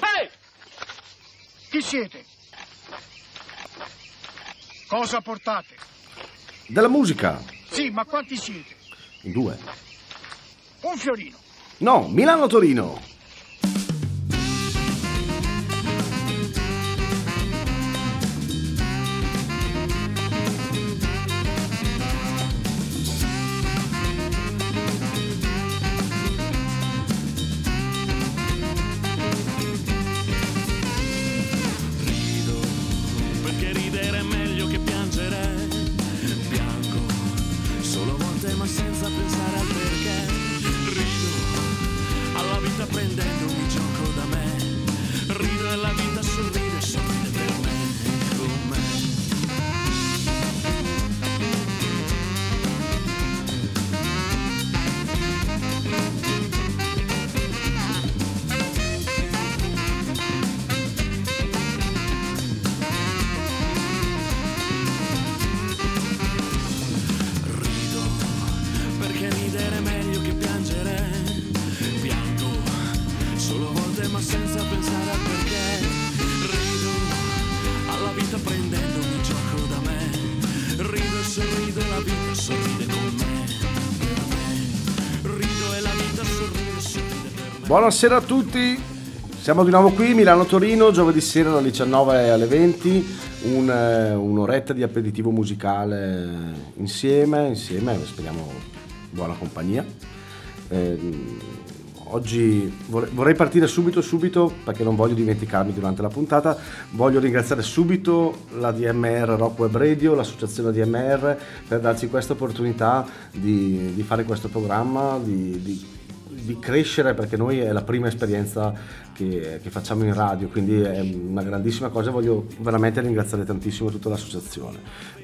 Ehi! Chi siete? Cosa portate? Della musica. Sì, ma quanti siete? Due. Un fiorino. No, Milano-Torino. Buonasera a tutti. Siamo di nuovo qui, Milano-Torino, giovedì sera dalle 19 alle 20, un, eh, un'oretta di aperitivo musicale insieme, insieme, speriamo buona compagnia. Ehm, oggi vorrei, vorrei partire subito, subito, perché non voglio dimenticarmi durante la puntata, voglio ringraziare subito la DMR Rock Web Radio, l'associazione DMR, per darci questa opportunità di, di fare questo programma, di- di di crescere perché noi è la prima esperienza che, che facciamo in radio, quindi è una grandissima cosa. Voglio veramente ringraziare tantissimo tutta l'associazione.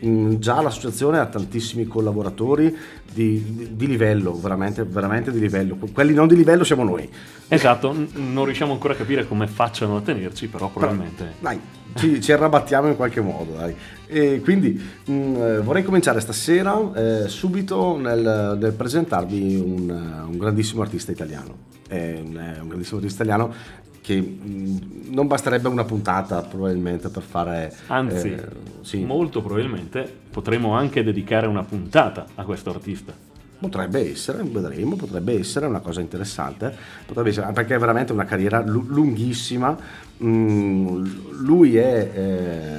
Mm, già l'associazione ha tantissimi collaboratori di, di- di livello, veramente, veramente di livello. Quelli non di livello siamo noi. Esatto, non riusciamo ancora a capire come facciano a tenerci, però probabilmente... Dai, ci, ci arrabattiamo in qualche modo, dai. E quindi mh, eh, vorrei cominciare stasera eh, subito nel, nel presentarvi un, un grandissimo artista italiano. È un, è un grandissimo artista italiano che mh, non basterebbe una puntata probabilmente per fare... Anzi, eh, sì. molto probabilmente potremo anche dedicare una puntata a questo artista. Potrebbe essere, vedremo, potrebbe essere una cosa interessante, potrebbe essere, perché è veramente una carriera lu- lunghissima. Mm, lui è eh,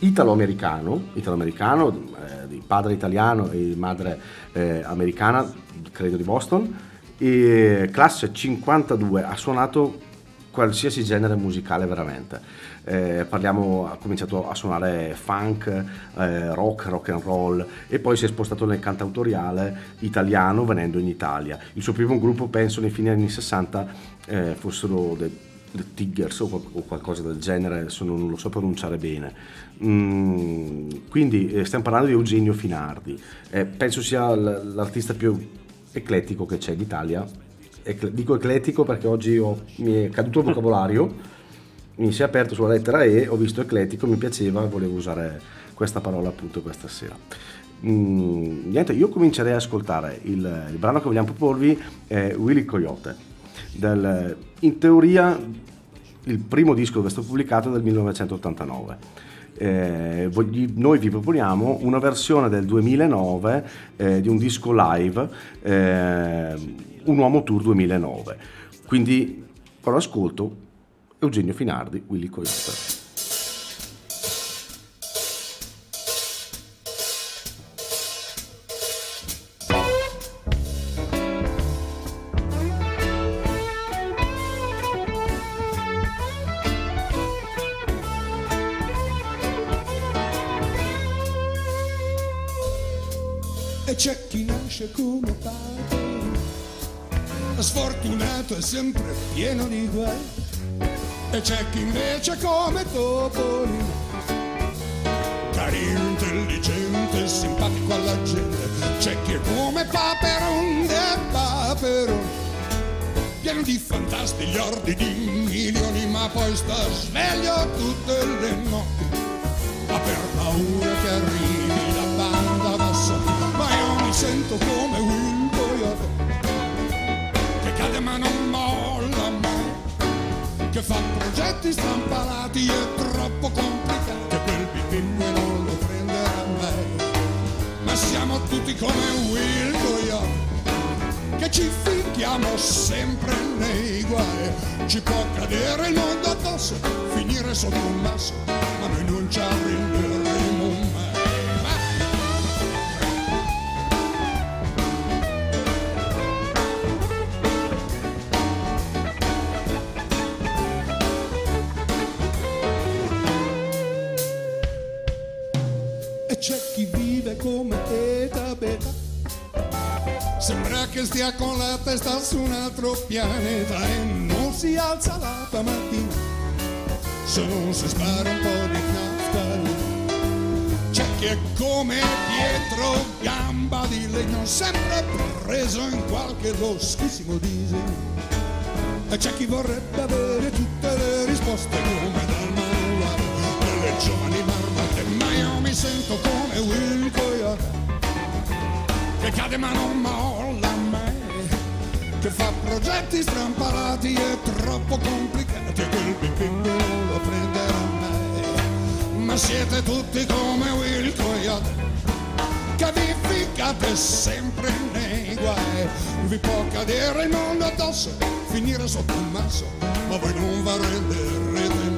italo-americano, italo-americano eh, di padre italiano e di madre eh, americana, credo di Boston, e classe 52, ha suonato qualsiasi genere musicale veramente. Eh, parliamo, ha cominciato a suonare funk, eh, rock, rock and roll e poi si è spostato nel cantautoriale italiano venendo in Italia. Il suo primo gruppo, penso, nei fine anni 60 eh, fossero The, The Tiggers o, qual- o qualcosa del genere, adesso non lo so pronunciare bene. Mm, quindi eh, stiamo parlando di Eugenio Finardi, Eh, penso sia l'artista più eclettico che c'è in Italia. Ecle- dico eclettico perché oggi ho- mi è caduto il vocabolario, mi si è aperto sulla lettera E, ho visto eclettico, mi piaceva volevo usare questa parola appunto questa sera. Mm, niente, io comincerei ad ascoltare il, il brano che vogliamo proporvi è Willy Coyote, del- in teoria il primo disco che è stato pubblicato del 1989. Eh, noi vi proponiamo una versione del 2009 eh, di un disco live, eh, Un Uomo Tour 2009. Quindi, con l'ascolto, Eugenio Finardi, Willy Coyote. C'è chi nasce come padre, sfortunato e sempre pieno di guai e c'è chi invece come Topolino, carino, intelligente, simpatico alla gente, c'è chi è come Paperon de Paperon, pieno di fantastigliardi di milioni, ma poi sta sveglio tutte le notti, ma per paura che arrivi la banda bassa, ma io mi sento come un boiato che cade ma non molla che fa progetti stampalati e troppo complicati che quel bipingue non lo prenderà mai. Ma siamo tutti come Will Coyote che ci finchiamo sempre nei guai. Ci può cadere il mondo addosso finire sotto un masso ma noi non ci arrenderemo Sembra che stia con la testa su un altro pianeta e non si alza la mattina se non si spara un po' di naftalina. C'è chi è come Pietro Gamba di legno, sempre preso in qualche loschissimo disegno. E c'è chi vorrebbe avere tutte le risposte come dal manuale delle giovani marmotte, ma io mi sento come Will Coyote che cade ma non molla che fa progetti strampalati e troppo complicati e quel bimbo lo prenderà mai. Ma siete tutti come Will Coyote, che vi ficcate sempre nei guai, vi può cadere il mondo addosso, finire sotto un masso, ma voi non vi arrenderete mai.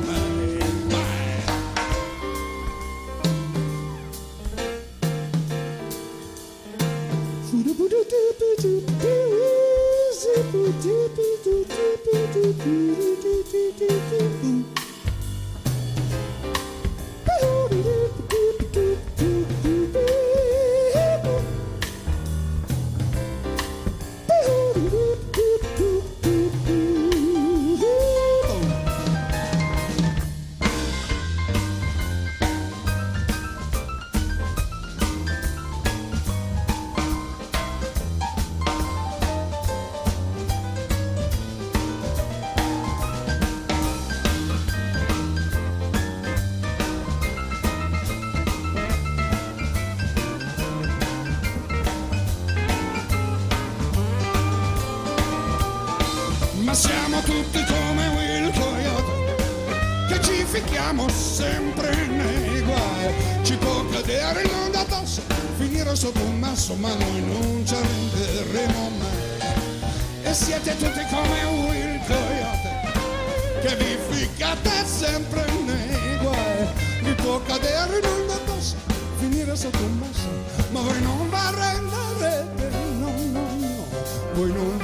Fichiamo sempre nei guai. Ci può cadere il mondo addosso Finire sotto un masso ma noi non ci arrenderemo mai. E siete tutti come Will Coyote Che vi ficcate sempre nei guai. Vi può cadere il mondo addosso Finire sotto un masso Ma voi non vi arrenderete No, no, no. Voi non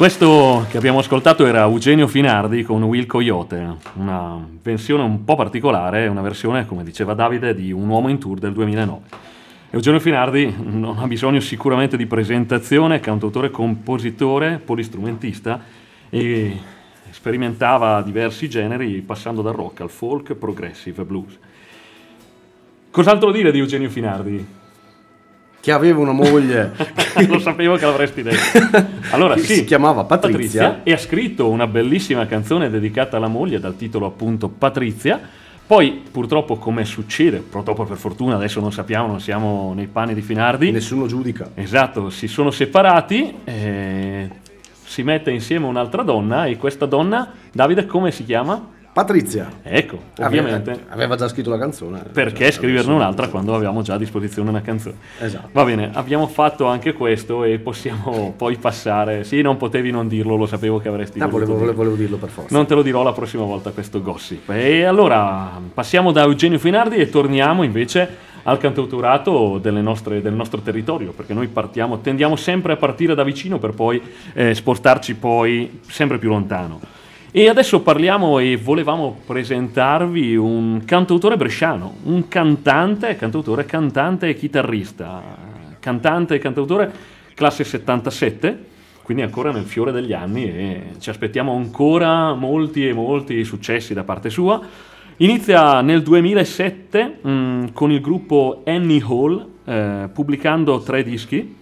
questo che abbiamo ascoltato era Eugenio Finardi con Will Coyote, una versione un po' particolare, una versione, come diceva Davide, di Un uomo in tour del 2009. Eugenio Finardi non ha bisogno sicuramente di presentazione, cantautore, compositore, polistrumentista e sperimentava diversi generi passando dal rock al folk, progressive, blues. Cos'altro dire di Eugenio Finardi? Che aveva una moglie Lo sapevo che l'avresti detto. Allora, sì, si chiamava Patrizia. e ha scritto una bellissima canzone dedicata alla moglie dal titolo appunto Patrizia. Poi, purtroppo, come succede, purtroppo per fortuna, adesso non sappiamo, non siamo nei panni di Finardi. nessuno giudica. Esatto, si sono separati, eh, si mette insieme un'altra donna e questa donna, Davide, come si chiama? Patrizia. Ecco, ovviamente. Aveva, aveva già scritto la canzone. Perché Cioè, scriverne un'altra quando avevamo già a disposizione una canzone? Esatto. Va bene, abbiamo fatto anche questo e possiamo poi passare. Sì, non potevi non dirlo, lo sapevo che avresti No, volevo, dirlo. volevo, volevo dirlo per forza. Non te lo dirò la prossima volta questo gossip. E allora passiamo da Eugenio Finardi e torniamo invece al cantautorato nostre- del nostro territorio, perché noi partiamo, tendiamo sempre a partire da vicino per poi eh, spostarci poi sempre più lontano. E adesso parliamo e volevamo presentarvi un cantautore bresciano, un cantante, cantautore, cantante e chitarrista, cantante e cantautore classe 77, quindi ancora nel fiore degli anni e ci aspettiamo ancora molti e molti successi da parte sua. Inizia nel 2007 mh, con il gruppo Annie Hall, eh, pubblicando tre dischi,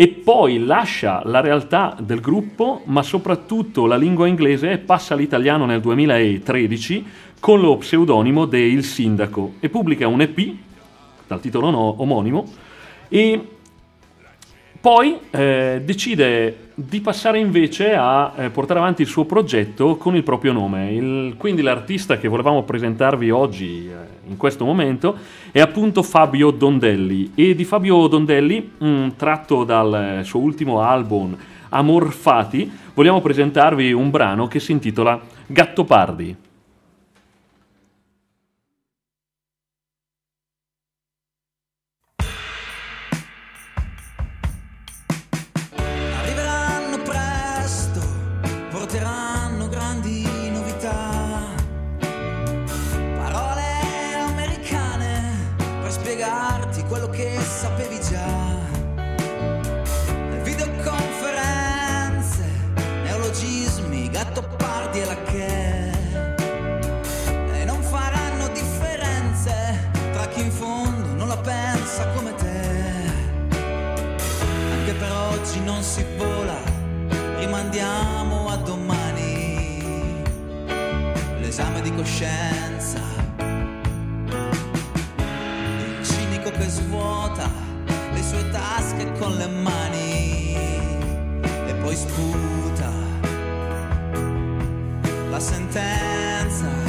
e poi lascia la realtà del gruppo, ma soprattutto la lingua inglese, e passa all'italiano nel 2013 con lo pseudonimo de Il Sindaco e pubblica un EP dal titolo no- omonimo e Poi eh, decide di passare invece a eh, portare avanti il suo progetto con il proprio nome. Il- quindi l'artista che volevamo presentarvi oggi, eh, in questo momento, è appunto Fabio Dondelli. E di Fabio Dondelli, mm, tratto dal eh, suo ultimo album Amor Fati, vogliamo presentarvi un brano che si intitola Gattopardi. Non si vola, rimandiamo a domani l'esame di coscienza. Il cinico che svuota le sue tasche con le mani e poi sputa la sentenza.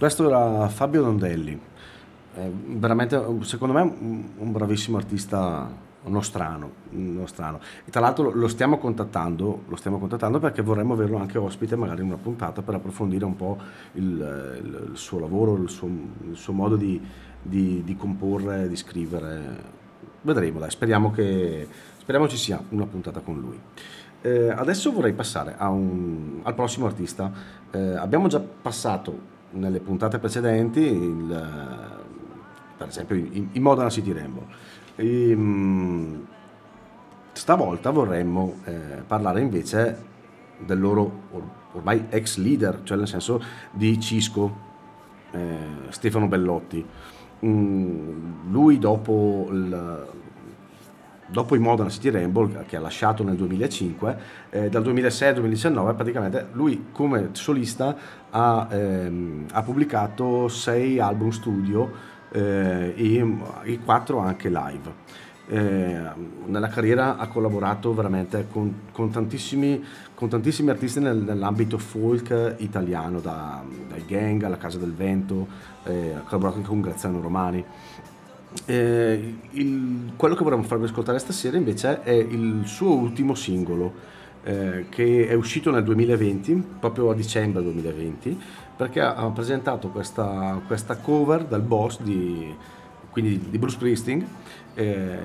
Questo era Fabio Dondelli, È veramente secondo me un, bravissimo artista nostrano, nostrano. E tra l'altro lo stiamo contattando, lo stiamo contattando perché vorremmo averlo anche ospite magari in una puntata per approfondire un po' il, il- il suo lavoro, il suo, il suo modo di, di- di comporre, di scrivere. Vedremo, dai, speriamo, che, speriamo ci sia una puntata con lui. Eh, adesso vorrei passare un- al prossimo artista. Eh, abbiamo già passato nelle puntate precedenti il, per esempio in, in Modena City Rainbow. E, mm, stavolta vorremmo eh, parlare invece del loro or- ormai ex leader, cioè nel senso di Cisco, eh, Stefano Bellotti. Mm, lui dopo, il, dopo i Modena City Rainbow, che ha lasciato nel 2005, eh, dal 2006 al 2019 praticamente lui come solista ha, ehm, ha pubblicato sei album studio eh, e, e quattro anche live. Eh, nella carriera ha collaborato veramente con, con, tantissimi, con tantissimi, artisti nel, nell'ambito folk italiano, da, dai Gang alla Casa del Vento, eh, ha collaborato anche con Graziano Romani. Eh, il, quello che vorremmo farvi ascoltare stasera invece è il suo ultimo singolo eh, che è uscito nel 2020, proprio a dicembre 2020, perché ha, presentato questa, questa, cover dal boss di, quindi di Bruce Springsteen eh,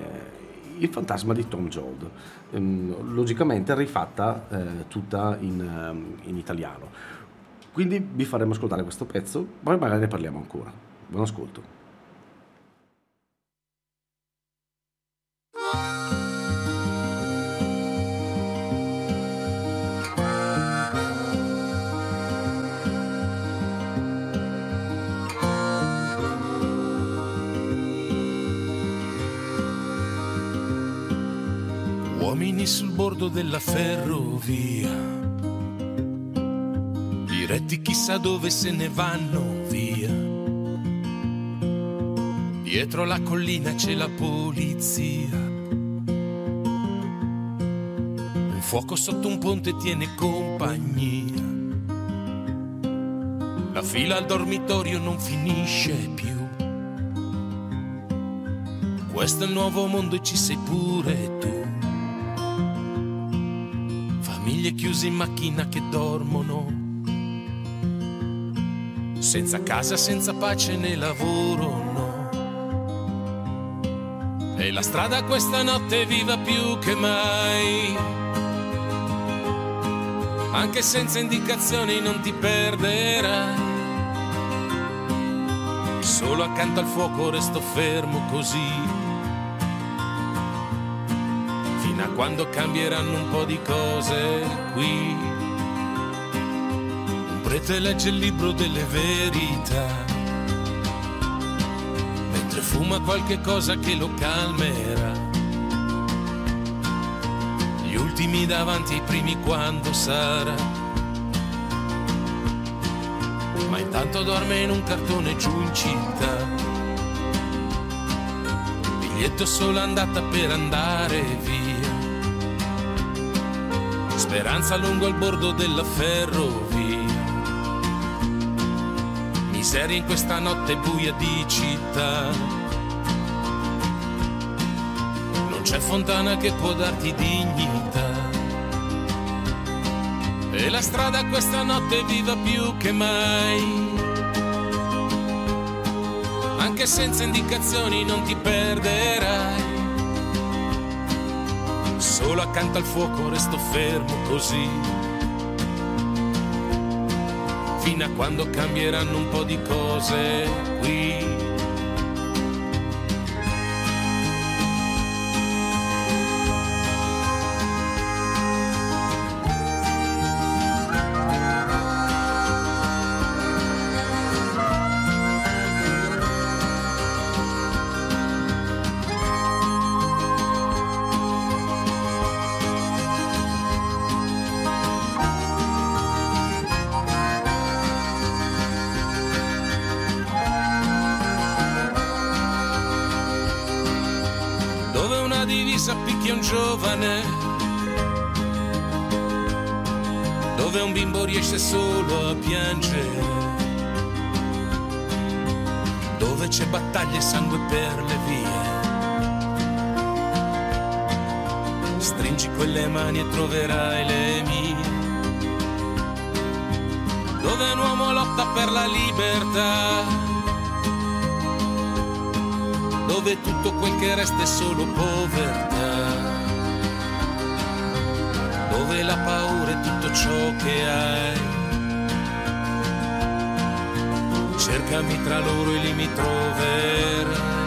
il fantasma di Tom Joad, ehm, logicamente rifatta eh, tutta in, ehm, in, italiano. Quindi vi faremo ascoltare questo pezzo, poi magari ne parliamo ancora. Buon ascolto. Uomini sul bordo della ferrovia, diretti chissà dove se ne vanno via. Dietro la collina c'è la polizia. Un fuoco sotto un ponte tiene compagnia. La fila al dormitorio non finisce più. Questo è il nuovo mondo e ci sei pure tu. Famiglie chiuse in macchina che dormono. Senza casa, senza pace né lavoro, no. E la strada questa notte è viva più che mai. Anche senza indicazioni non ti perderai. Solo accanto al fuoco resto fermo così quando cambieranno un po' di cose qui. Un prete legge il libro delle verità, mentre fuma qualche cosa che lo calmerà. Gli ultimi davanti ai primi quando sarà. Ma intanto dorme in un cartone giù in città biglietto solo andata per andare via. Speranza lungo il bordo della ferrovia. Miseria in questa notte buia di città. Non c'è fontana che può darti dignità. E la strada questa notte è viva più che mai anche senza indicazioni non ti perderai. Solo accanto al fuoco resto fermo così. Fino a quando cambieranno un po' di cose qui. E sangue per le vie. Stringi quelle mani e troverai le mie. Dove un uomo lotta per la libertà dove tutto quel che resta è solo povertà, dove la paura è tutto ciò che hai. Cercami tra loro e lì mi troverai.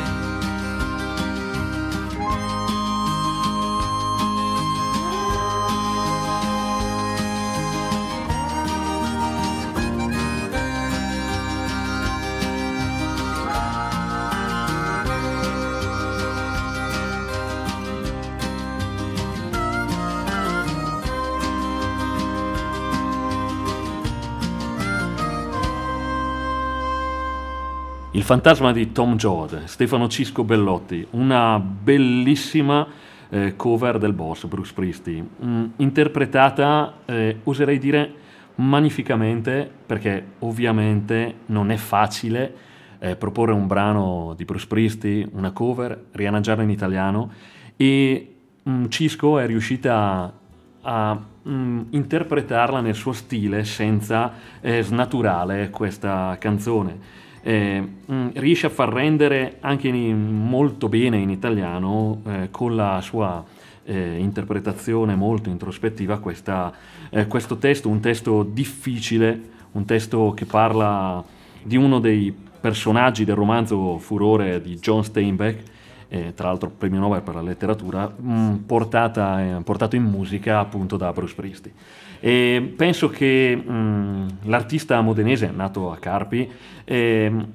Fantasma di Tom Joad, Stefano Cisco Bellotti, una bellissima eh, cover del boss Bruce Springsteen, mm, interpretata, eh, oserei dire, magnificamente, perché ovviamente non è facile eh, proporre un brano di Bruce Springsteen, una cover, riarrangiarla in italiano, e mm, Cisco è riuscita a mm, interpretarla nel suo stile senza eh, snaturare questa canzone eh, mh, riesce a far rendere anche in- molto bene in italiano eh, con la sua eh, interpretazione molto introspettiva questa, eh, questo testo, un testo difficile, un testo che parla di uno dei personaggi del romanzo Furore di John Steinbeck, eh, tra l'altro premio Nobel per la letteratura, mh, portata, eh, portato in musica appunto da Bruce Springsteen. E penso che mh, l'artista modenese, nato a Carpi, ehm,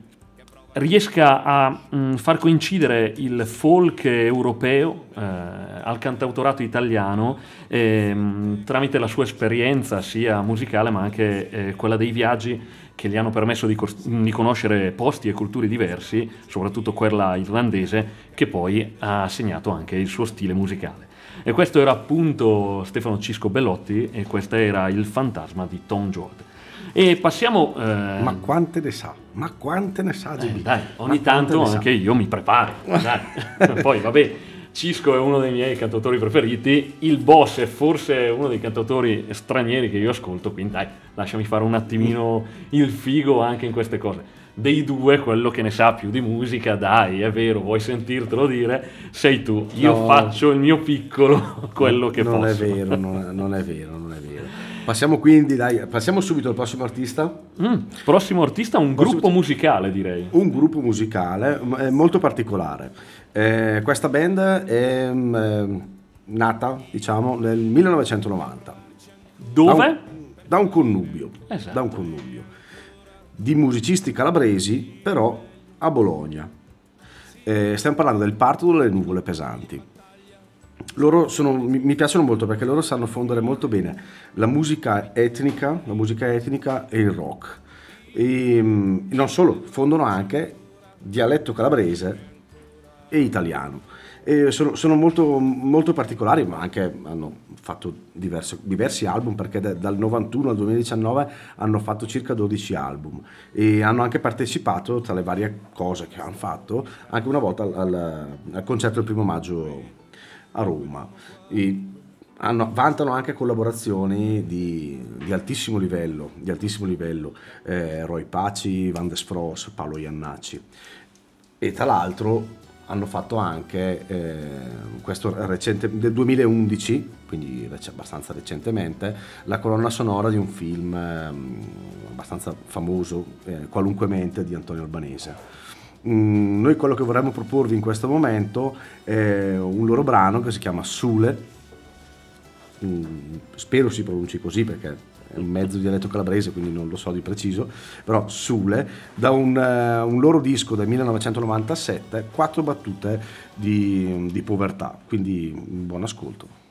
riesca a mh, far coincidere il folk europeo eh, al cantautorato italiano ehm, tramite la sua esperienza sia musicale ma anche eh, quella dei viaggi che gli hanno permesso di, cos- di conoscere posti e culture diversi, soprattutto quella irlandese, che poi ha segnato anche il suo stile musicale. E questo era appunto Stefano Cisco Bellotti e questo era il fantasma di Tom Joad. E passiamo... eh, Ma quante ne sa? Ma quante ne sa eh, dai, Ma ogni quante tanto anche io mi preparo. Poi vabbè, Cisco è uno dei miei cantautori preferiti, il boss è forse uno dei cantautori stranieri che io ascolto, quindi dai, lasciami fare un attimino il figo anche in queste cose. Dei due, quello che ne sa più di musica, dai, è vero, vuoi sentirtelo dire, sei tu. Io No. faccio il mio piccolo, quello che non posso. è vero, non è, non è vero, non è vero. Passiamo quindi, dai, passiamo subito al prossimo artista. Mm, prossimo artista, un Prossimo- gruppo musicale direi. Un gruppo musicale molto particolare. Eh, questa band è mm, eh, nata, diciamo, nel 1990. Dove? Da un, da un connubio. Esatto. Da un connubio. Di musicisti calabresi, però a Bologna. Eh, stiamo parlando del parto delle nuvole pesanti. Loro sono, mi, mi piacciono molto perché loro sanno fondere molto bene la musica etnica, la musica etnica e il rock. E, mm, non solo, fondono anche dialetto calabrese e italiano. Sono, sono molto, molto particolari, ma anche hanno fatto diverso- diversi album perché da- dal 91 al 2019 hanno fatto circa 12 album. E hanno anche partecipato tra le varie cose che hanno fatto anche una volta al, al- al concerto del primo maggio a Roma. E hanno- vantano anche collaborazioni di, di altissimo livello, di altissimo livello. Eh, Roy Paci, Van der Sfros, Paolo Iannacci. E tra l'altro hanno fatto anche eh, questo recente del 2011 quindi abbastanza recentemente la colonna sonora di un film ehm, abbastanza famoso eh, qualunquemente di Antonio Albanese. Mm, noi quello che vorremmo proporvi in questo momento è un loro brano che si chiama Sule. Mm, spero si pronunci così perché un mezzo dialetto calabrese quindi non lo so di preciso però Sule da un, eh, un loro disco del 1997 quattro battute di, di povertà quindi buon ascolto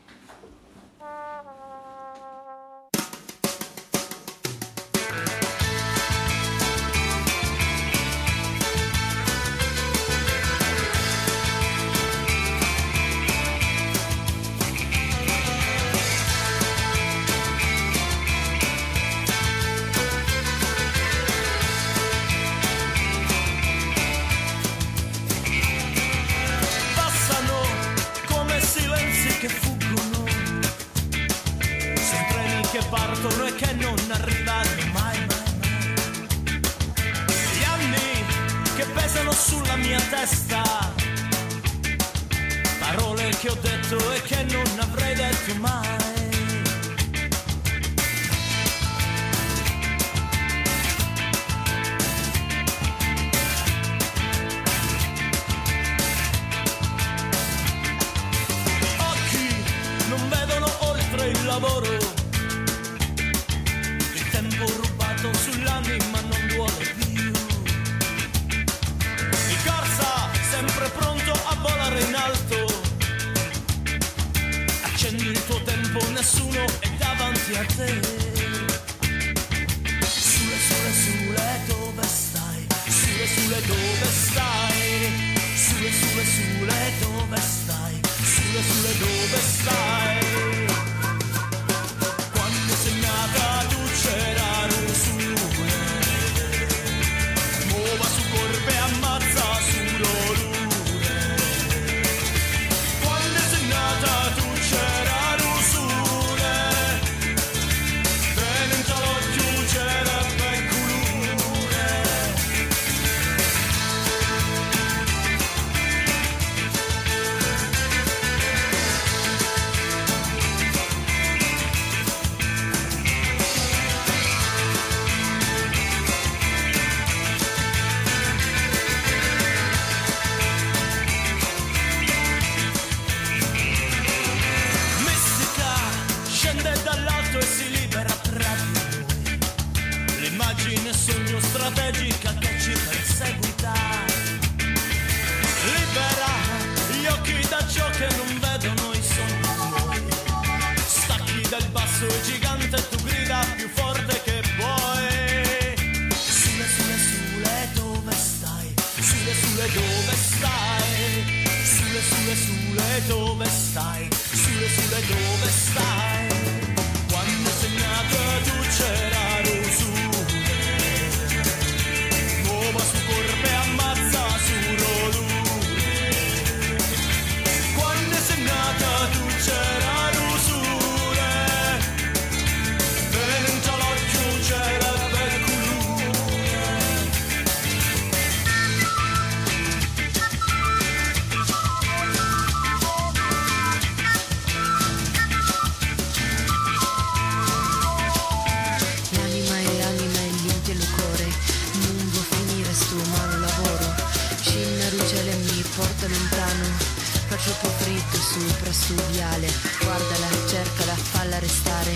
sopra sto viale Guardala, cercala, falla restare.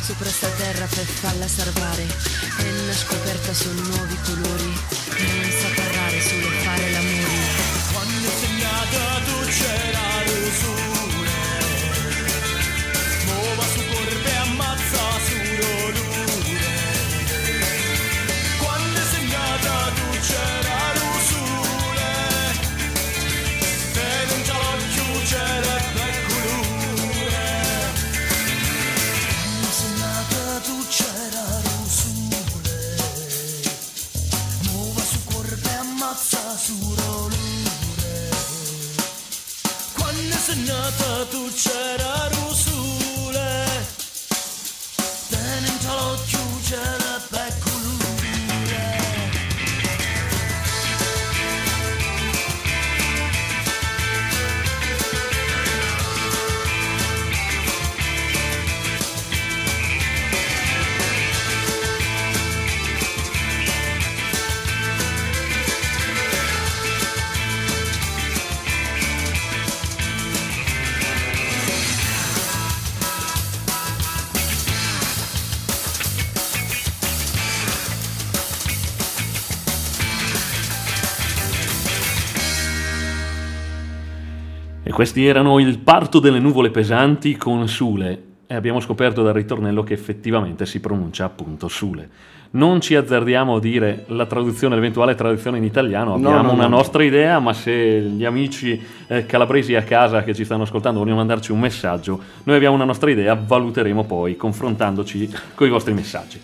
Sopra sta terra per falla salvare. È una scoperta su nuovi colori. Non sa parlare, solo fare l'amore. Quando sei nata tu c'erano sole Quando sei nata tu c'era rusule. Dentro l'occhio c'era questi erano il parto delle nuvole pesanti con Sule. E abbiamo scoperto dal ritornello che effettivamente si pronuncia appunto Sule. Non ci azzardiamo a dire la traduzione, l'eventuale traduzione in italiano, No, abbiamo no, una no. nostra idea, ma se gli amici eh, calabresi a casa che ci stanno ascoltando vogliono mandarci un messaggio, noi abbiamo una nostra idea, valuteremo poi confrontandoci con i vostri messaggi.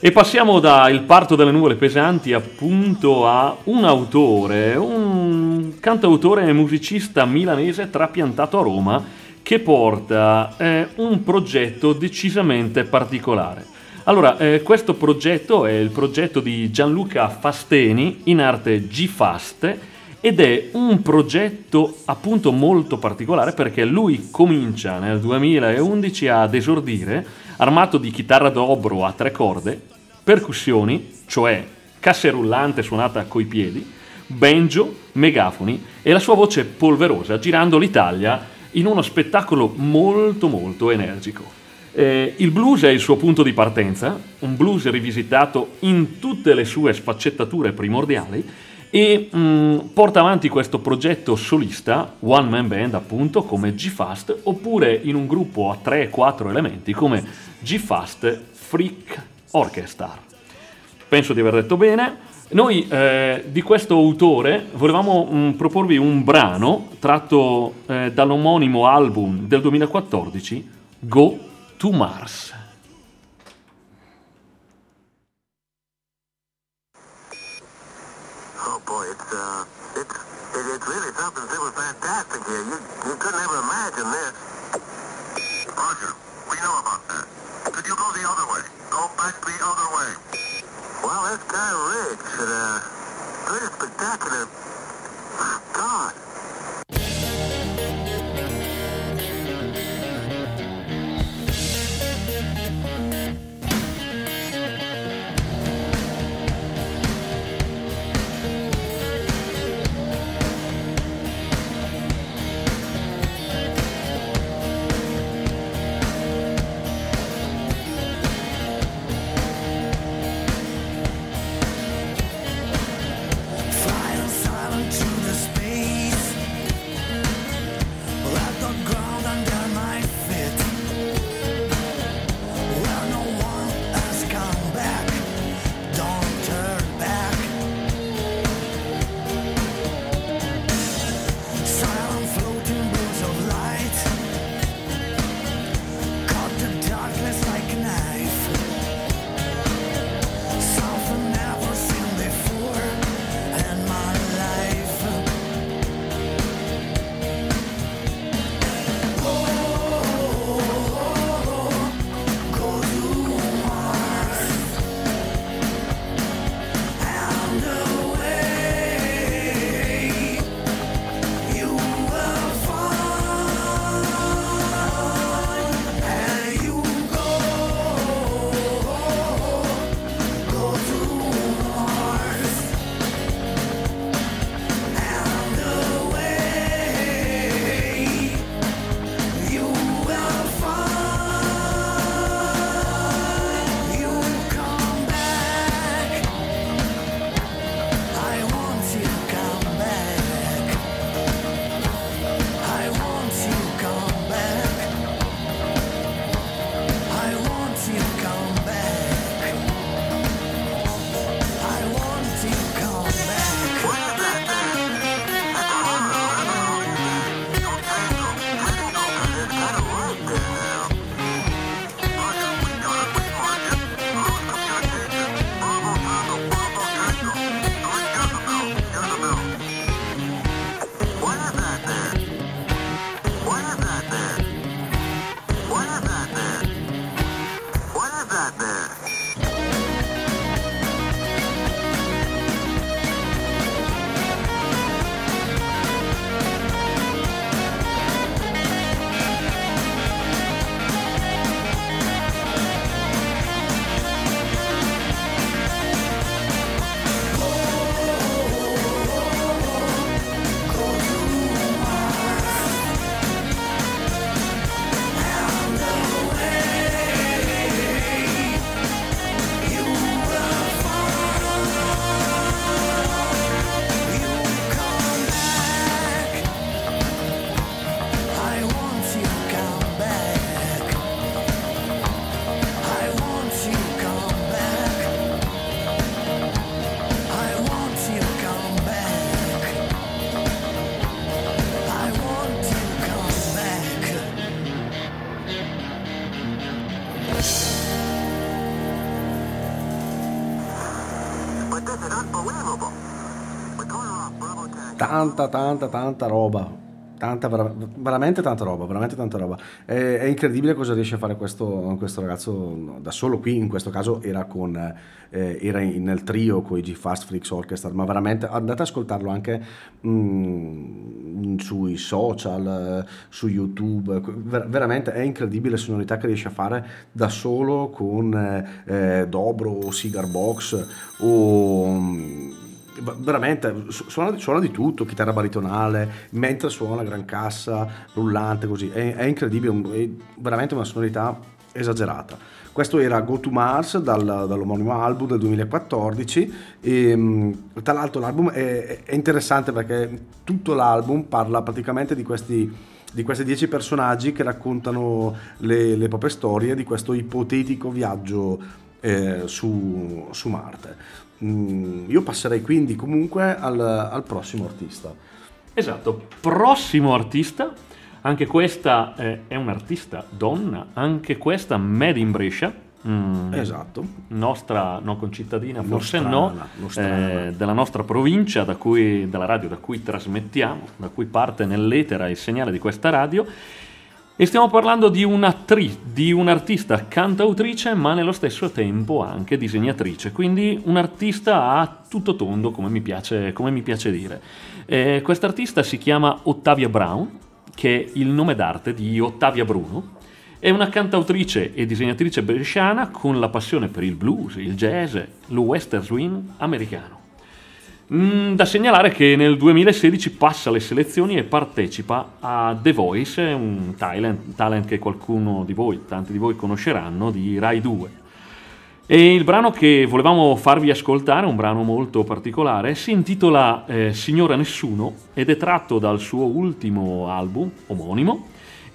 E passiamo da Il parto delle nuvole pesanti appunto a un autore, un cantautore e musicista milanese trapiantato a Roma che porta eh, un progetto decisamente particolare. Allora, eh, questo progetto è il progetto di Gianluca Fasteni, in arte G-Fast, ed è un progetto appunto molto particolare perché lui comincia nel 2011 ad esordire armato di chitarra dobro a tre corde, percussioni, cioè casse rullante suonata coi piedi, banjo, megafoni e la sua voce polverosa girando l'Italia in uno spettacolo molto molto energico. Eh, il blues è il suo punto di partenza, un blues rivisitato in tutte le sue sfaccettature primordiali e mh, porta avanti questo progetto solista, one man band appunto, come G-Fast, oppure in un gruppo a 3-4 elementi come G-Fast Freak Orchestra. Penso di aver detto bene. Noi eh, di questo autore volevamo mh, proporvi un brano tratto eh, dall'omonimo album del 2014, Go to Mars. Oh boy, it's uh, it's it, it's really something super fantastic here. You you. Roger, we know about that. Could you go the other way? Go back the other way. Well, this guy Riggs, it, uh, pretty spectacular. God. Tanta, tanta, tanta roba. Tanta, vera- veramente tanta roba, veramente tanta roba. È, è incredibile cosa riesce a fare questo, questo ragazzo no, da solo. Qui in questo caso era, con, eh, era in- nel trio con i G-Fast Freaks Orchestra, ma veramente andate ad ascoltarlo anche mm, sui social, su YouTube. Ver- veramente è incredibile la sonorità che riesce a fare da solo con eh, eh, Dobro o Cigar Box o. mm, Va- veramente su- suona, suona di tutto chitarra baritonale mentre suona gran cassa rullante così è, è incredibile è veramente una sonorità esagerata. Questo era Go to Mars dal- dall'omonimo album del 2014 e mh, tra l'altro l'album è, è interessante perché tutto l'album parla praticamente di questi, di questi dieci personaggi che raccontano le, le proprie storie di questo ipotetico viaggio eh, su, su Marte. Mm, io passerei quindi comunque al, al prossimo artista. Esatto, prossimo artista, anche questa eh, è un'artista donna, anche questa made in Brescia. mm, Esatto. Nostra no concittadina, forse Nostrana, no, nostrana. eh, della nostra provincia, da cui, dalla radio da cui trasmettiamo, da cui parte nell'etera il segnale di questa radio. E stiamo parlando di un'attrice, di un'artista cantautrice, ma nello stesso tempo anche disegnatrice, quindi un artista a tutto tondo, come mi piace, come mi piace dire. Eh, quest'artista si chiama Ottavia Brown, che è il nome d'arte di Ottavia Bruno, è una cantautrice e disegnatrice bresciana con la passione per il blues, il jazz, lo western swing americano. Mm, da segnalare che nel 2016 passa le selezioni e partecipa a The Voice, un talent, talent che qualcuno di voi, tanti di voi conosceranno, di Rai 2. E il brano che volevamo farvi ascoltare, un brano molto particolare, si intitola eh, Signora Nessuno ed è tratto dal suo ultimo album omonimo,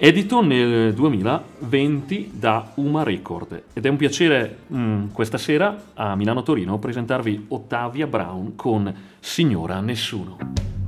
edito nel 2020 da Uma Record. Ed è un piacere mm, questa sera a Milano Torino presentarvi Ottavia Brown con Signora Nessuno.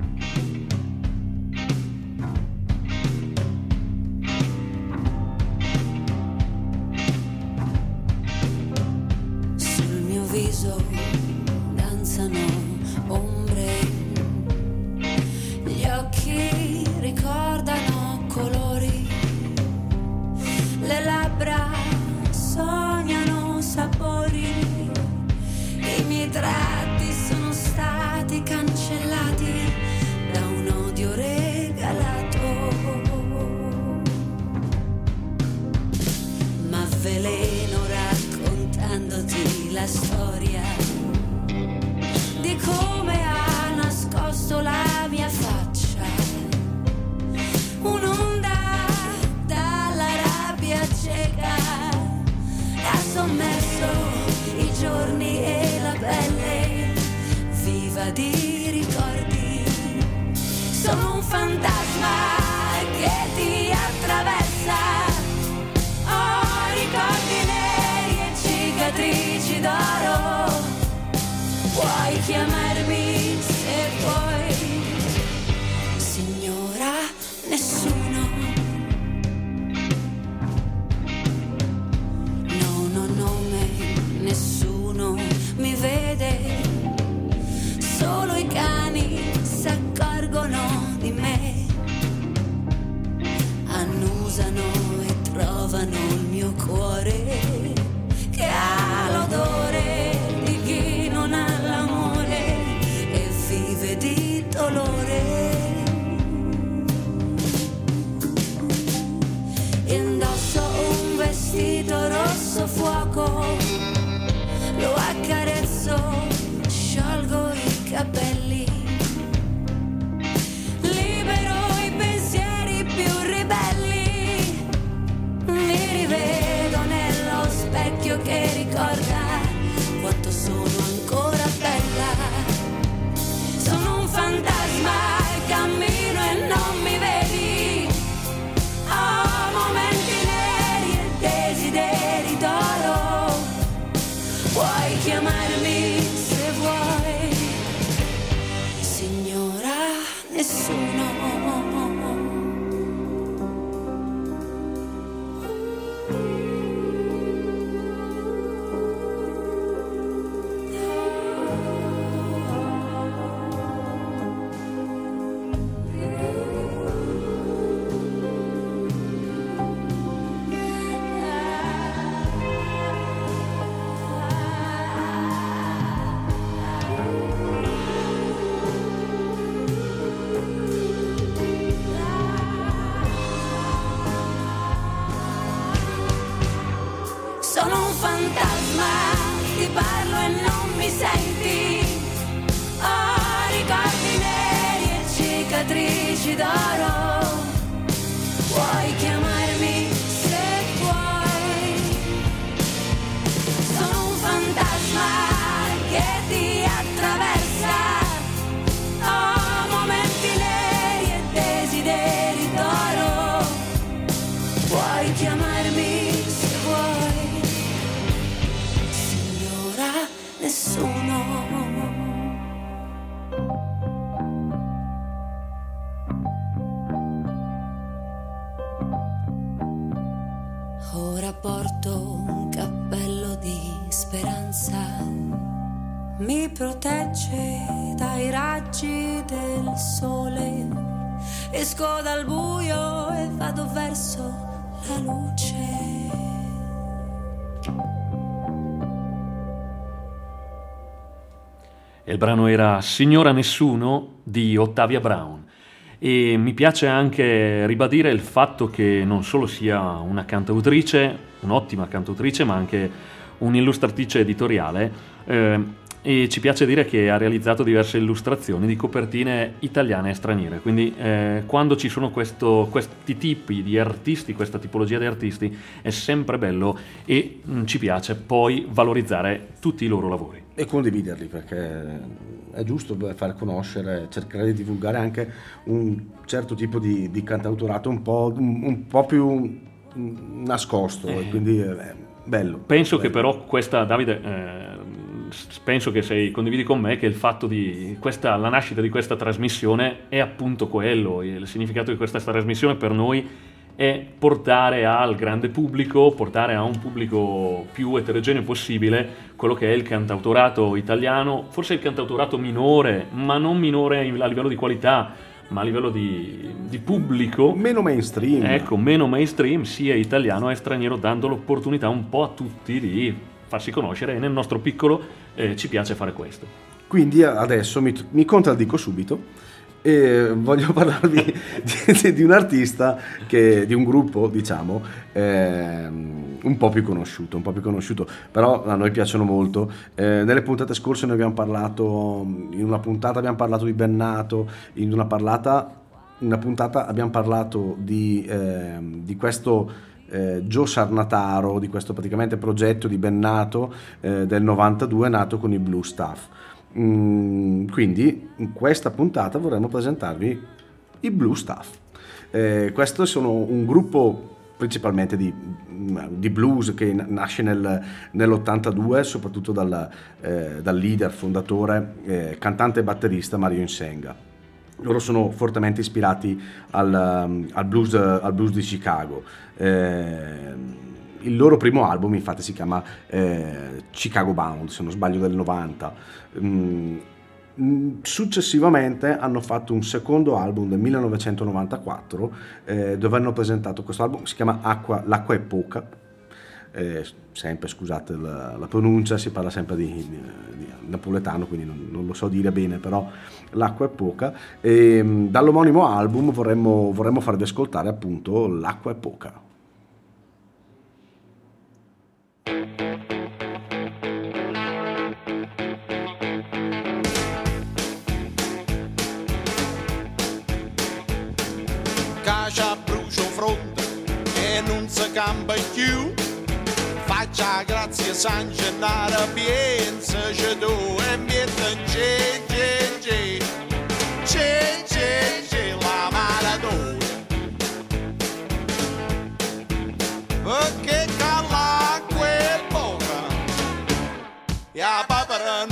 Esco dal buio e vado verso la luce. Il brano era Signora Nessuno di Ottavia Brown. E mi piace anche ribadire il fatto che non solo sia una cantautrice, un'ottima cantautrice, ma anche un'illustratrice editoriale. eh, e ci piace dire che ha realizzato diverse illustrazioni di copertine italiane e straniere. Quindi eh, quando ci sono questo- questi tipi di artisti, questa tipologia di artisti, è sempre bello e mm, ci piace poi valorizzare tutti i loro lavori. e condividerli perché è giusto far conoscere, cercare di divulgare anche un certo tipo di, di cantautorato un po', un, un po' più mm, nascosto e quindi è bello. Penso che però questa, Davide, eh, penso che sei, condividi con me che il fatto di questa, la nascita di questa trasmissione è appunto quello, il significato di questa trasmissione per noi è portare al grande pubblico, portare a un pubblico più eterogeneo possibile quello che è il cantautorato italiano, forse il cantautorato minore, ma non minore a livello di qualità, ma a livello di, di pubblico. Meno mainstream. Ecco, meno mainstream, sia italiano che straniero, dando l'opportunità un po' a tutti di farsi conoscere e nel nostro piccolo eh, ci piace fare questo. Quindi adesso mi, mi contraddico subito e voglio parlarvi di, di un artista, che, di un gruppo, diciamo, ehm, un po' più conosciuto, un po' più conosciuto, però a noi piacciono molto. Eh, nelle puntate scorse noi abbiamo parlato, in una puntata abbiamo parlato di Bennato, in una, parlata, una puntata abbiamo parlato di, ehm, di questo eh, Joe Sarnataro, di questo praticamente progetto di Bennato eh, del 92 nato con i Blue Staff. Mm, quindi in questa puntata vorremmo presentarvi i Blue Staff. Eh, questo sono un gruppo principalmente di, di blues che nasce nel, nell'82 soprattutto dal, eh, dal leader, fondatore, eh, cantante e batterista Mario Insenga. Loro sono fortemente ispirati al, um, al blues, al blues di Chicago. Eh, il loro primo album infatti si chiama eh, Chicago Bound, se non sbaglio del 90. Mm, mm, successivamente hanno fatto un secondo album del 1994 eh, dove hanno presentato questo album, si chiama Acqua, L'acqua è poca. Eh, sempre scusate la, la pronuncia, si parla sempre di, di- di napoletano, quindi non, non lo so dire bene, però l'acqua è poca. E, mm, dall'omonimo album vorremmo, vorremmo farvi ascoltare appunto L'acqua è poca. Casa brucia fronte e non si campa più. Faccia grazie San Gennaro, pensaci tu e mette in c'è, c'è, c'è. C'è, c'è, c'è la maratona. Perché cala quel poca e a papera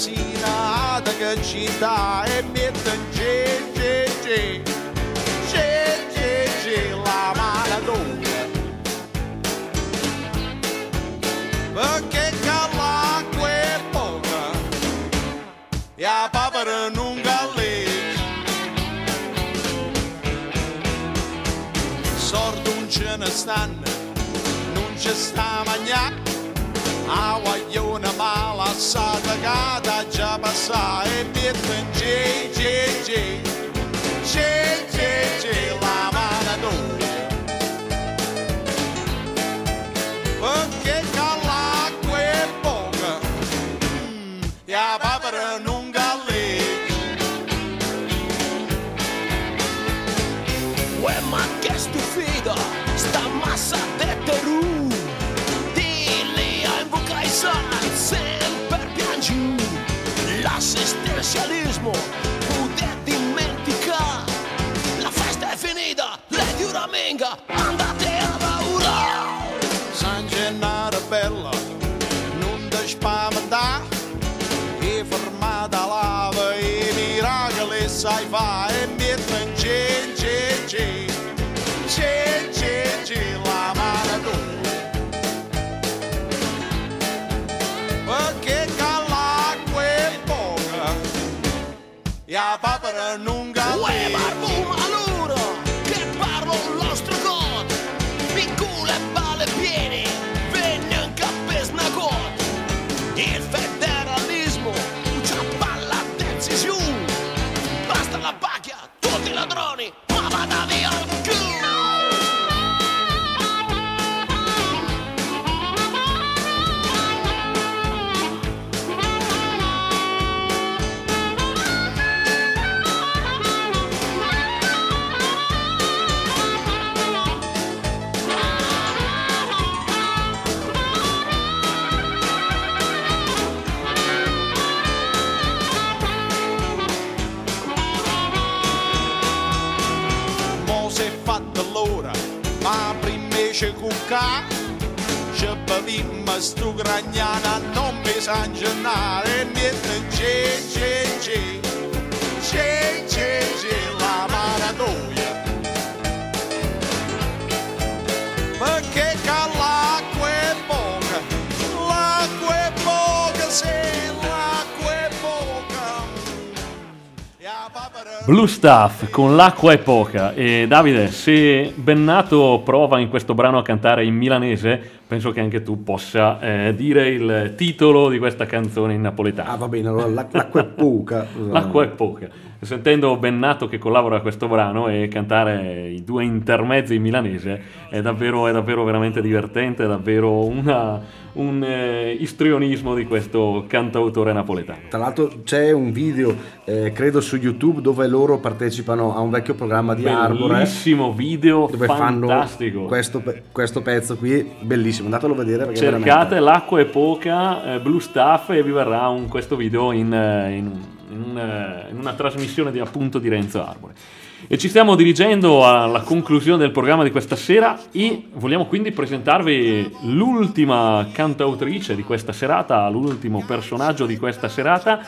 un casina da che città e mette in c'è c'è c'è c'è c'è c'è la maratona perché cala quel poca e a papera non galleggia sordo non ce ne stanno, non ci sta a mangiare. A guaglione malassata che già passata e mette in c'è, c'è, c'è, c'è, c'è, c'è la maratona. Perché cala quel poca mm, e a papera alla andate a paura. San Gennaro bella, non ti spaventà, e fermata lava e dirà sai fa e mette in cin, cin, cin, cin, cin, cin la mano tu. Perché cala quel poca, e a papera non gallega. Ci bevimmo stu gragnana, non mi sa niente c'è, c'è, c'è, Blue Stuff con l'acqua è poca. E Davide, se Bennato prova in questo brano a cantare in milanese, penso che anche tu possa eh, dire il titolo di questa canzone in napoletano. Ah, va bene, allora l'ac- l'acqua è poca. L'acqua è poca. Sentendo Bennato che collabora a questo brano e cantare i due intermezzi in milanese è davvero, è davvero veramente divertente, è davvero una- un eh, istrionismo di questo cantautore napoletano. Tra l'altro c'è un video, eh, credo su YouTube, dove loro partecipano a un vecchio programma di Arbore. Bellissimo video, Dove fantastico. fanno questo, questo pezzo qui, bellissimo. Andatelo a vedere perché Cercate veramente... l'acqua è poca, eh, Blue Stuff e vi verrà un- questo video in, eh, in in un, eh, in una trasmissione di appunto di Renzo Arbore. E ci stiamo dirigendo alla conclusione del programma di questa sera e vogliamo quindi presentarvi l'ultima cantautrice di questa serata, l'ultimo personaggio di questa serata.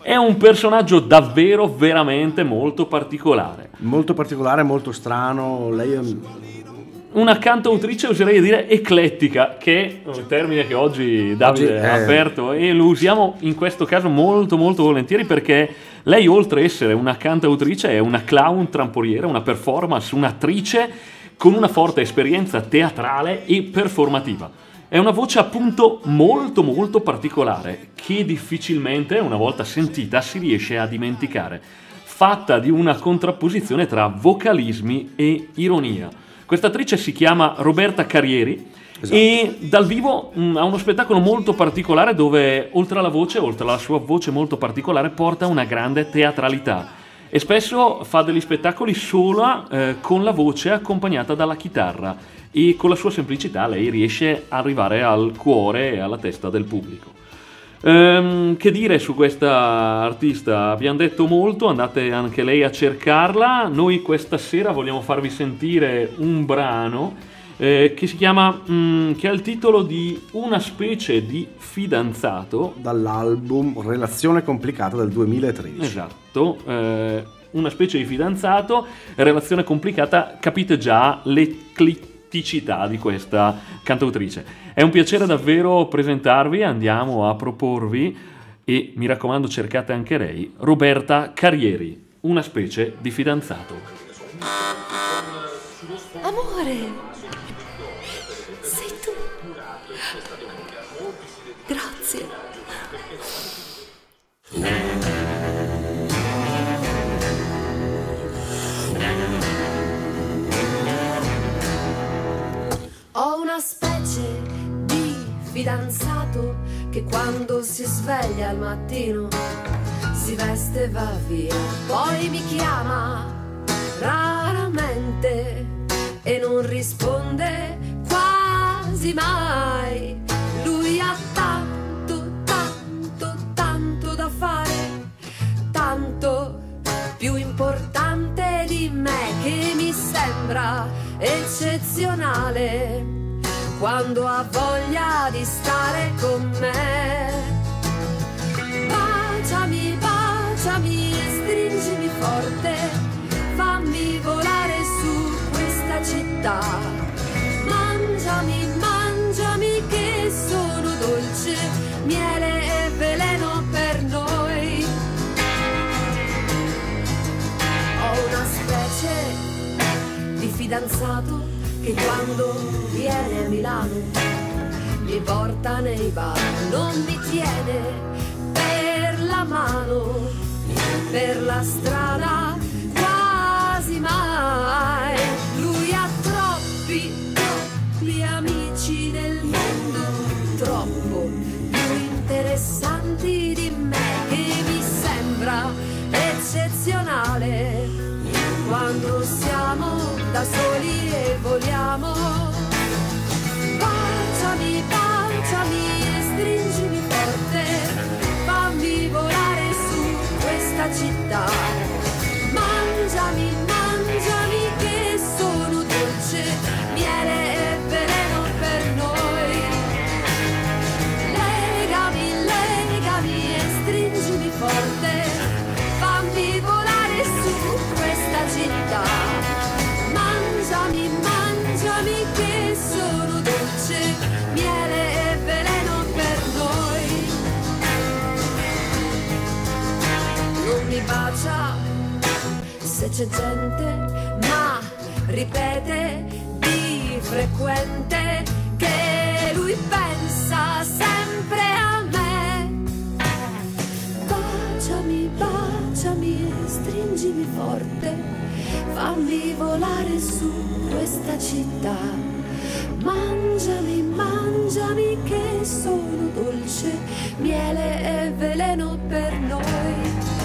È un personaggio davvero, veramente molto particolare. Molto particolare, molto strano. Lei è Una cantautrice, oserei dire, eclettica, che è un termine che oggi Davide Oggi ha è- aperto e lo usiamo in questo caso molto molto volentieri perché lei oltre a essere una cantautrice è una clown trampoliera, una performance, un'attrice con una forte esperienza teatrale e performativa. È una voce appunto molto molto particolare che difficilmente una volta sentita si riesce a dimenticare, fatta di una contrapposizione tra vocalismi e ironia. Questa attrice si chiama Roberta Carrieri e dal vivo mh, ha uno spettacolo molto particolare dove oltre alla voce, oltre alla sua voce molto particolare, porta una grande teatralità e spesso fa degli spettacoli sola eh, con la voce accompagnata dalla chitarra e con la sua semplicità lei riesce ad arrivare al cuore e alla testa del pubblico. Ehm, che dire su questa artista? Abbiamo detto molto, andate anche lei a cercarla. Noi questa sera vogliamo farvi sentire un brano eh, che si chiama, mm, che ha il titolo di Una specie di fidanzato. dall'album Relazione complicata del 2013. Esatto, eh, una specie di fidanzato, relazione complicata, capite già l'ecletticità di questa cantautrice. È un piacere davvero presentarvi, andiamo a proporvi e mi raccomando cercate anche lei, Roberta Carrieri, una specie di fidanzato. Amore, fidanzato che quando si sveglia al mattino si veste e va via, poi mi chiama raramente e non risponde quasi mai. Lui ha tanto, tanto, tanto da fare, tanto più importante di me che mi sembra eccezionale quando ha voglia di stare con me. Baciami, baciami e stringimi forte, fammi volare su questa città. Mangiami, mangiami che sono dolce, miele e veleno per noi. Ho una specie di fidanzato che quando viene a Milano mi porta nei bar, non mi tiene per la mano, per la strada quasi mai. Lui ha troppi, troppi amici nel mondo, troppo più interessanti di me. Che mi sembra eccezionale quando siamo da soli. e voliamo. C'è gente, ma ripete di frequente che lui pensa sempre a me. Baciami, baciami stringimi forte, fammi volare su questa città. Mangiami, mangiami che sono dolce, miele e veleno per noi.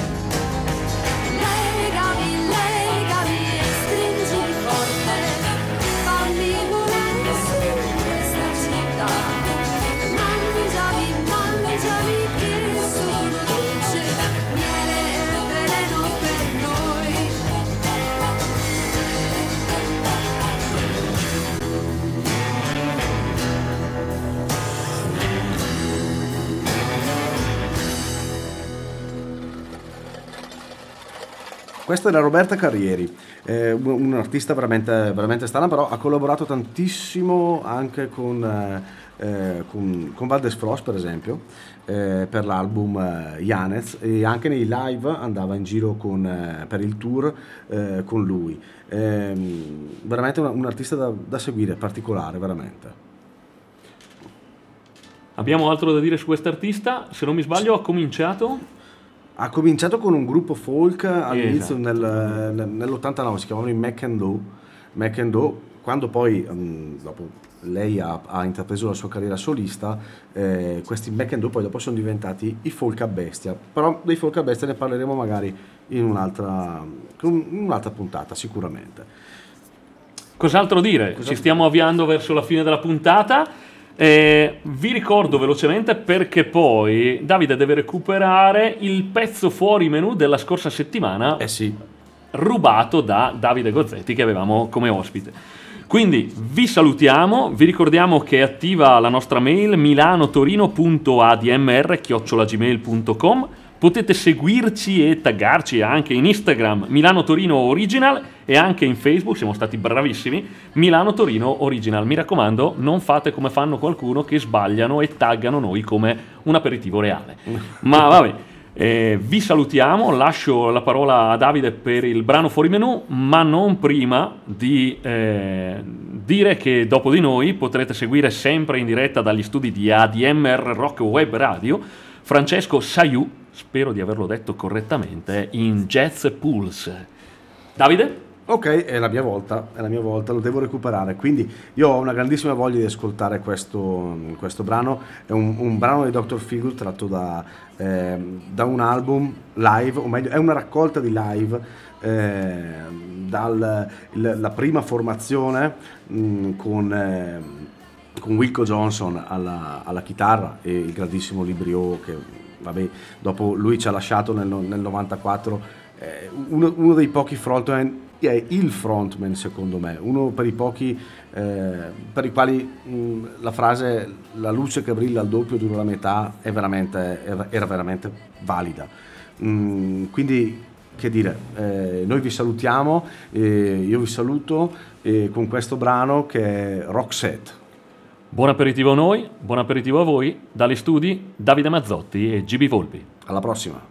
Questa è la Roberta Carrieri, eh, un, un artista veramente, veramente strana, però ha collaborato tantissimo anche con, eh, eh, con, con Valdes Frost, per esempio, eh, per l'album eh, Yanez e anche nei live andava in giro con, eh, per il tour eh, con lui. Ehm, veramente un, un artista da, da seguire, particolare, veramente. Abbiamo altro da dire su quest'artista? Se non mi sbaglio ha cominciato... Ha cominciato con un gruppo folk all'inizio Esatto. nel, nel- nell'89, si chiamavano i Mac and Do. Mac and Do, quando poi mm, dopo lei ha, ha intrapreso la sua carriera solista, eh, questi Mac and Do poi dopo sono diventati i folk a bestia. Però dei folk a bestia ne parleremo magari in un'altra, in un'altra puntata, sicuramente. Cos'altro dire? Ci stiamo avviando verso la fine della puntata. Eh, vi ricordo velocemente perché poi Davide deve recuperare il pezzo fuori menu della scorsa settimana. Eh sì. Rubato da Davide Gozzetti che avevamo come ospite. Quindi vi salutiamo, vi ricordiamo che è attiva la nostra mail milanotorino.admr.gmail.com Potete seguirci e taggarci anche in Instagram Milano Torino Original e anche in Facebook, siamo stati bravissimi, Milano Torino Original. Mi raccomando, non fate come fanno qualcuno che sbagliano e taggano noi come un aperitivo reale. Ma vabbè, eh, vi salutiamo, lascio la parola a Davide per il brano fuori menù, ma non prima di eh, dire che dopo di noi potrete seguire sempre in diretta dagli studi di ADMR Rock Web Radio Francesco Saiu, spero di averlo detto correttamente, in Jazz Pulse. Davide? Ok, è la mia volta, è la mia volta, lo devo recuperare. Quindi io ho una grandissima voglia di ascoltare questo, questo brano. È un, un brano di Dr. Feelgood tratto da, ehm, da un album live, o meglio, è una raccolta di live ehm, dalla prima formazione mh, con, ehm, con Wilco Johnson alla, alla chitarra e il grandissimo Librio che vabbè, dopo lui ci ha lasciato nel, nel 94 eh, uno, uno dei pochi frontman è il frontman secondo me uno per i pochi eh, per i quali mh, la frase la luce che brilla al doppio dura la metà veramente, era, era veramente valida. Mm, quindi che dire eh, noi vi salutiamo eh, io vi saluto eh, con questo brano che è Roxette Buon aperitivo a noi, buon aperitivo a voi, dagli studi Davide Mazzotti e GB Volpi. alla prossima